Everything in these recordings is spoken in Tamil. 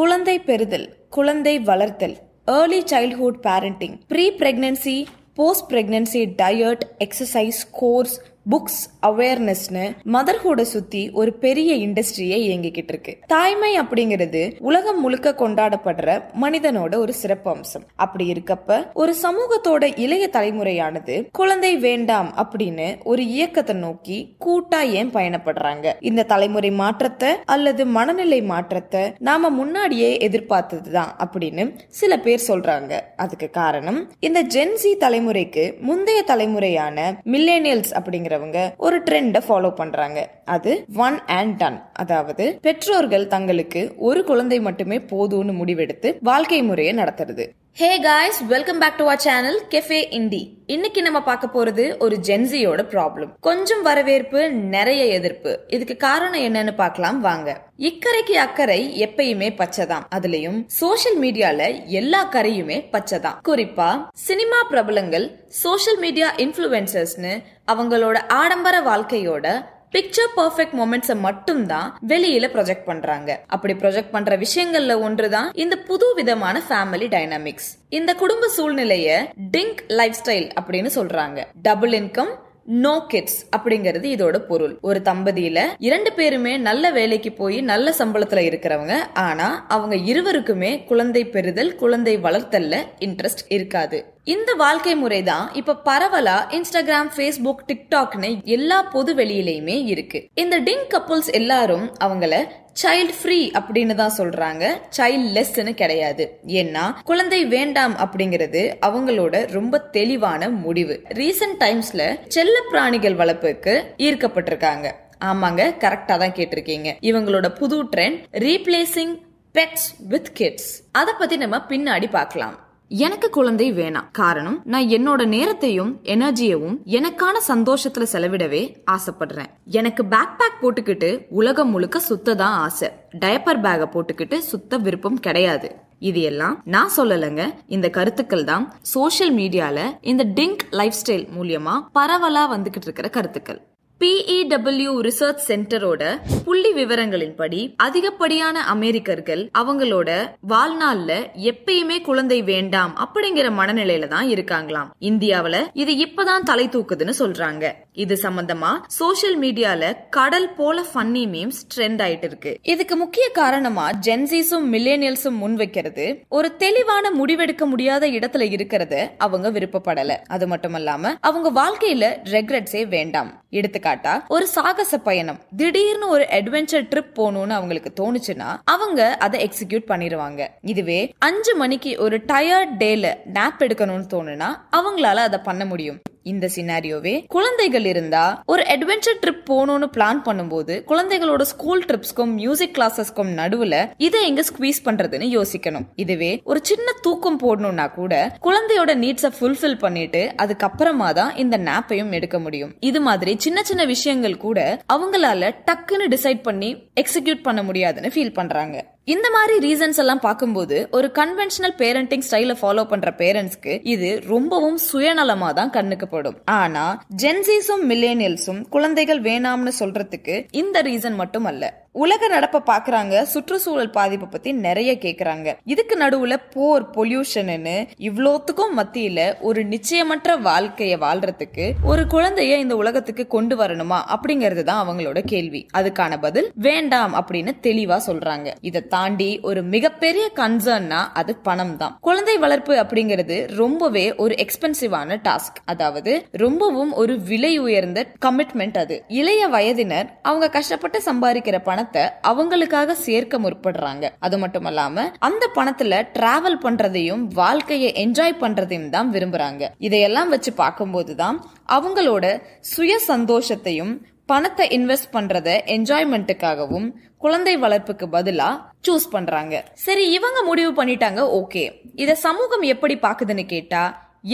குழந்தை பெறுதல் குழந்தை வளர்த்தல் early childhood parenting pre pregnancy post pregnancy diet exercise course books அவேர்னஸ்னு motherhood சுத்தி ஒரு பெரிய இண்டஸ்ட்ரியே இயங்கிக்கிட்டு இருக்கு தாய்மை அப்படிங்கிறது உலகம் முழுக்க கொண்டாடப்படுற மனிதனோட ஒரு சிறப்பு அம்சம் அப்படி இருக்கப்ப ஒரு சமூகத்தோட இளைய தலைமுறையானது குழந்தை வேண்டாம் அப்படின்னு ஒரு இயக்கத்தை நோக்கி கூட்டா ஏன் பயணப்படுறாங்க? இந்த தலைமுறை மாற்றத்தை அல்லது மனநிலை மாற்றத்தை நாம முன்னாடியே எதிர்பார்த்ததுதான் அப்படின்னு சில பேர் சொல்றாங்க. அதுக்கு காரணம் இந்த ஜென்சி தலைமுறைக்கு முந்தைய தலைமுறையான மில்லேனியல்ஸ் அப்படிங்கிறவங்க ஒரு ட்ரெண்டை ஃபாலோ பண்றாங்க. அது ஒன் அண்ட் டன் அதாவது பெற்றோர்கள் தங்களுக்கு ஒரு குழந்தை மட்டுமே போதும்னு முடிவெடுத்து வாழ்க்கை முறையை நடத்துறது. Hey guys welcome back to our channel Cafe Indie இன்னைக்கு நம்ம பார்க்க போறது ஒரு ஜென்சியோட ப்ராப்ளம் கொஞ்சம் வரவேற்பு நிறைய எதிர்ப்பு. இதுக்கு காரணம் என்னன்னு பார்க்கலாம் வாங்க. இக்கரைக்கு அக்கறை எப்பயுமே பச்சைதான். அதுலயும் சோஷியல் மீடியால எல்லா கரையுமே பச்சைதான். குறிப்பா சினிமா பிரபலங்கள் சோஷியல் மீடியா இன்ஃபுளுசர்ஸ்னு அவங்களோட ஆடம்பர வாழ்க்கையோட பிக்சர் பர்ஃபெக்ட் மொமெண்ட்ஸை மட்டும்தான் வெளியில ப்ரொஜெக்ட் பண்றாங்க. அப்படி ப்ரொஜெக்ட் பண்ற விஷயங்கள்ல ஒன்றுதான் இந்த புது விதமான ஃபேமிலி டைனாமிக்ஸ் இந்த குடும்ப சூழ்நிலைய டிங்க் லைஃப் ஸ்டைல் அப்படின்னு சொல்றாங்க. டபுள் இன்கம் நோ கிட்ஸ் அப்படிங்கிறது இதோட பொருள். ஒரு தம்பதியில இரண்டு பேருமே நல்ல வேலைக்கு போய் நல்ல சம்பளத்துல இருக்கிறவங்க. ஆனா அவங்க இருவருக்குமே குழந்தை பெறுதல் குழந்தை வளர்த்தல்ல இன்ட்ரெஸ்ட் இருக்காது. இந்த வாழ்க்கை முறை தான் இப்ப பரவலா இன்ஸ்டாகிராம் ஃபேஸ்புக் டிக்டாக்னு எல்லா பொது வெளியிலையுமே இருக்கு. இந்த டிங் கப்புள்ஸ் எல்லாரும் அவங்கள சைல்ட் ஃப்ரீ அப்படின்னு தான் சொல்றாங்க. சைல்ட் லெஸ்ன்னு கிடையாது. ஏன்னா குழந்தை வேண்டாம் அப்படிங்கிறது அவங்களோட ரொம்ப தெளிவான முடிவு. ரீசன்ட் டைம்ஸ்ல செல்ல பிராணிகள் வளர்ப்புக்கு ஈர்க்கப்பட்டிருக்காங்க. ஆமாங்க கரெக்டா தான் கேட்டிருக்கீங்க. இவங்களோட புது trend replacing pets with kids அதை பத்தி நம்ம பின்னாடி பார்க்கலாம். எனக்கு குழந்தை வேணாம். காரணம் நான் என்னோட நேரத்தையும் எனர்ஜியவும் எனக்கான சந்தோஷத்துல செலவிடவே ஆசைப்படுறேன். எனக்கு பேக் பேக் போட்டுக்கிட்டு உலகம் முழுக்க சுத்த தான் ஆசை. டயப்பர் பேக போட்டுக்கிட்டு சுத்த விருப்பம் கிடையாது. இது எல்லாம் நான் சொல்லலைங்க. இந்த கருத்துக்கள் தான் சோசியல் மீடியால இந்த டிங்க் லைஃப் ஸ்டைல் மூலியமா பரவலா வந்துகிட்டு இருக்கிற கருத்துக்கள். பிஇடபிள்யூ ரிசர்ச் சென்டரோட புள்ளி விவரங்களின்படி அதிகப்படியான அமெரிக்கர்கள் அவங்களோட வாழ்நாள்ல எப்பயுமே குழந்தை வேண்டாம் அப்படிங்கிற மனநிலையில தான் இருக்காங்களாம். இந்தியாவில இது இப்பதான் தலை தூக்குதுன்னு சொல்றாங்க. இது சம்பந்தமா சோசியல் மீடியால கடல் போல ஃபன்னி மீம்ஸ் ட்ரெண்ட் ஆயிட்டு இருக்கு இதுக்கு முக்கிய காரணமா ஜென்சிஸும் மில்லேனியல்ஸும் முன் வைக்கிறது ஒரு தெளிவான முடிவெடுக்க முடியாத இடத்துல இருக்கிறத அவங்க விருப்பப்படல. அது மட்டுமல்லாம அவங்க வாழ்க்கையில ரெக்ரெட்ஸே வேண்டாம். எடுத்துக்காட்டா ஒரு சாகச பயணம். திடீர்னு ஒரு அட்வென்ச்சர் ட்ரிப் போகணும்னு அவங்களுக்கு தோணுச்சுன்னா அவங்க அதை எக்ஸிக்யூட் பண்ணிடுவாங்க இதுவே அஞ்சு மணிக்கு ஒரு டயர்ட் டேல நாப் எடுக்கணும்னு தோணுனா அவங்களால அதை பண்ண முடியும். இந்த சினாரியோவே குழந்தைகள் இருந்தா ஒரு அட்வென்ச்சர் ட்ரிப் போகணும்னு பிளான் பண்ணும்போது குழந்தைகளோட ஸ்கூல் ட்ரிப்ஸ்க்கும் மியூசிக் கிளாஸஸ்க்கும் நடுவுல இதை எங்க ஸ்குவீஸ் பண்றதுன்னு யோசிக்கணும். இதுவே ஒரு சின்ன தூக்கம் போடணும்னா கூட குழந்தையோட நீட்ஸை ஃபுல்ஃபில் பண்ணிட்டு அதுக்கப்புறமா தான் இந்த நாப்பையும் எடுக்க முடியும். இது மாதிரி சின்ன சின்ன விஷயங்கள் கூட அவங்களால டக்குன்னு டிசைட் பண்ணி எக்ஸிக்யூட் பண்ண முடியாதுன்னு ஃபீல் பண்றாங்க. இந்த மாதிரி ரீசன்ஸ் எல்லாம் பார்க்கும்போது ஒரு கன்வென்ஷனல் பேரண்டிங் ஸ்டைல ஃபாலோ பண்ற பேரண்ட்ஸ்க்கு இது ரொம்பவும் சுயநலமா தான் கண்ணுக்கு படும். ஆனா ஜென்சிஸும் மில்லேனியல்ஸும் குழந்தைகள் வேணாம்னு சொல்றதுக்கு இந்த ரீசன் மட்டும் அல்ல உலக நடப்பை பாக்குறாங்க சுற்றுச்சூழல் பாதிப்பை பத்தி நிறைய கேக்குறாங்க. இதுக்கு நடுவுல போர் பொல்யூஷன்னு இவ்வளோத்துக்கும் மத்தியில ஒரு நிச்சயமற்ற வாழ்க்கைய வாழ்றதுக்கு ஒரு குழந்தைய இந்த உலகத்துக்கு கொண்டு வரணுமா அப்படிங்கறது தான் அவங்களோட கேள்வி. அதுக்கான பதில் வேண்டாம் அப்படின்னு தெளிவா சொல்றாங்க. இதை தாண்டி ஒரு மிகப்பெரிய கன்சர்ன்னா அது பணம் தான். குழந்தை வளர்ப்பு அப்படிங்கிறது ரொம்பவே ஒரு எக்ஸ்பென்சிவான டாஸ்க் அதாவது ரொம்பவும் ஒரு விலை உயர்ந்த கமிட்மெண்ட் அது. இளைய வயதினர் அவங்க கஷ்டப்பட்டு சம்பாதிக்கிற பணம் பணத்தை அவங்களுக்காக சேர்க்க முற்படுறாங்க. அது மட்டும் இல்லாம அந்த பணத்துல டிராவல் பண்றதையும் வாழ்க்கையை என்ஜாய் பண்றதையும் தான் விரும்புறாங்க. இதையெல்லாம் வச்சு பார்க்கும்போது தான் அவங்களோட சுய சந்தோஷத்தையும் பணத்தை இன்வெஸ்ட் பண்றத என்ஜாய்மெண்ட்டுக்காகவும் குழந்தை வளர்ப்புக்கு பதிலா சூஸ் பண்றாங்க. சரி இவங்க முடிவு பண்ணிட்டாங்க ஓகே இத சமூகம் எப்படி பாக்குதுன்னு கேட்டா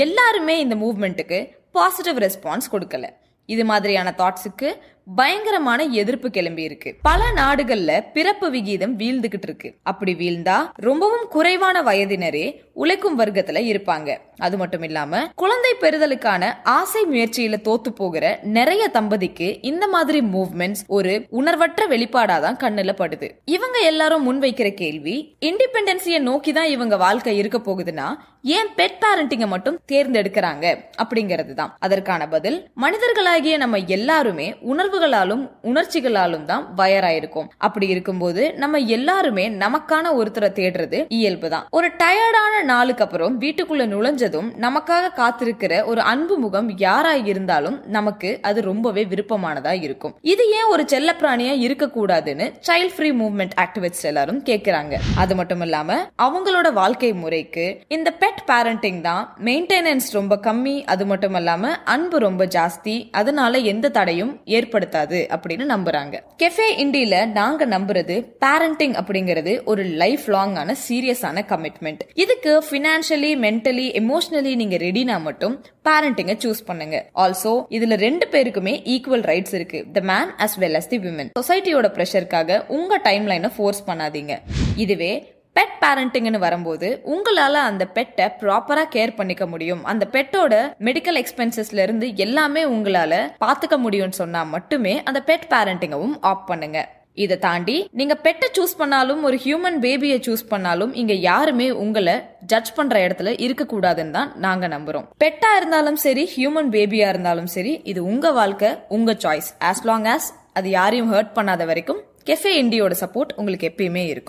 எல்லாருமே இந்த மூவ்மெண்ட்டுக்கு பாசிட்டிவ் ரெஸ்பான்ஸ் கொடுக்கல. இது மாதிரியான தாட்ஸுக்கு பயங்கரமான எதிர்ப்பு கிளம்பி இருக்கு. பல நாடுகள்ல பிறப்பு விகிதம் வீழ்ந்துகிட்டு இருக்கு. அப்படி வீழ்ந்தா ரொம்பவும் குறைவான வயதினரே உழைக்கும் வர்க்கத்துல இருப்பாங்க. அது மட்டும் இல்லாம குழந்தை பெறுதலுக்கான ஆசை முயற்சியில தோத்து போகிற நிறைய தம்பதிக்கு இந்த மாதிரி மூவ்மெண்ட்ஸ் ஒரு உணர்வற்ற வெளிப்பாடாதான் கண்ணுல படுது. இவங்க எல்லாரும் முன்வைக்கிற கேள்வி இண்டிபெண்டன்சிய நோக்கி தான் இவங்க வாழ்க்கை இருக்க போகுதுன்னா ஏன் பெட் பேரண்டிங்க மட்டும் தேர்ந்தெடுக்கிறாங்க? அப்படிங்கிறது தான் அதற்கான பதில் மனிதர்களாகிய நம்ம எல்லாருமே உணர்வு உணர்வுகளாலும் உணர்ச்சிகளாலும் தான் வயராயிருக்கும். அப்படி இருக்கும்போது நம்ம எல்லாருமே நமக்கான ஒருத்தரை தேடுறது இயல்பு தான். ஒரு டயர்டான நாளுக்கு அப்புறம் வீட்டுக்குள்ள நுழைஞ்சதும் நமக்காக காத்திருக்கிற ஒரு அன்பு முகம் யாரா இருந்தாலும் நமக்கு அது ரொம்பவே விருப்பமானதா இருக்கும். இது ஏன் ஒரு செல்ல பிராணியா இருக்கக்கூடாதுன்னு சைல்ட் ஃப்ரீ மூவ்மெண்ட் ஆக்டிவிஸ்ட் எல்லாரும் கேக்குறாங்க. அது மட்டும் இல்லாம அவங்களோட வாழ்க்கை முறைக்கு இந்த பெட் பேரண்டிங் தான் மெயின்டெனன்ஸ் ரொம்ப கம்மி அது மட்டும் இல்லாம அன்பு ரொம்ப ஜாஸ்தி அதனால எந்த தடையும் பயன்படுத்தாது அப்படின்னு நம்புறாங்க. கெஃபே இண்டியில நாங்க நம்புறது பேரண்டிங் அப்படிங்கிறது ஒரு லைஃப் லாங்கான சீரியஸான கமிட்மெண்ட் இதுக்கு பினான்சியலி மென்டலி எமோஷனலி நீங்க ரெடினா மட்டும் பேரண்டிங்க சூஸ் பண்ணுங்க. ஆல்சோ இதுல ரெண்டு பேருக்குமே ஈக்குவல் ரைட்ஸ் இருக்கு. The man as well as the women சொசைட்டியோட ப்ரெஷருக்காக உங்க டைம் லைனை ஃபோர்ஸ் பண்ணாதீங்க. இதுவே பெட் பேரண்டிங்னு வரும்போது உங்களால அந்த பெட்டை ப்ராப்பரா கேர் பண்ணிக்க முடியும். அந்த பெட்டோட மெடிக்கல் எக்ஸ்பென்சஸ்ல இருந்து எல்லாமே உங்களால பாத்துக்க முடியும்னு சொன்னா மட்டுமே அந்த பெட் பேரண்டிங்கவும் ஆப் பண்ணுங்க. இதை தாண்டி நீங்க பெட்டை சூஸ் பண்ணாலும் ஒரு ஹியூமன் பேபியை சூஸ் பண்ணாலும் இங்க யாருமே உங்களை ஜட்ஜ் பண்ற இடத்துல இருக்க கூடாதுன்னு தான் நாங்க நம்புறோம். பெட்டா இருந்தாலும் சரி ஹியூமன் பேபியா இருந்தாலும் சரி இது உங்க வாழ்க்கை உங்க சாய்ஸ் ஆஸ் லாங் ஆஸ் அது யாரையும் ஹர்ட் பண்ணாத வரைக்கும் கெஃபே இண்டியோட சப்போர்ட் உங்களுக்கு எப்பயுமே இருக்கும்.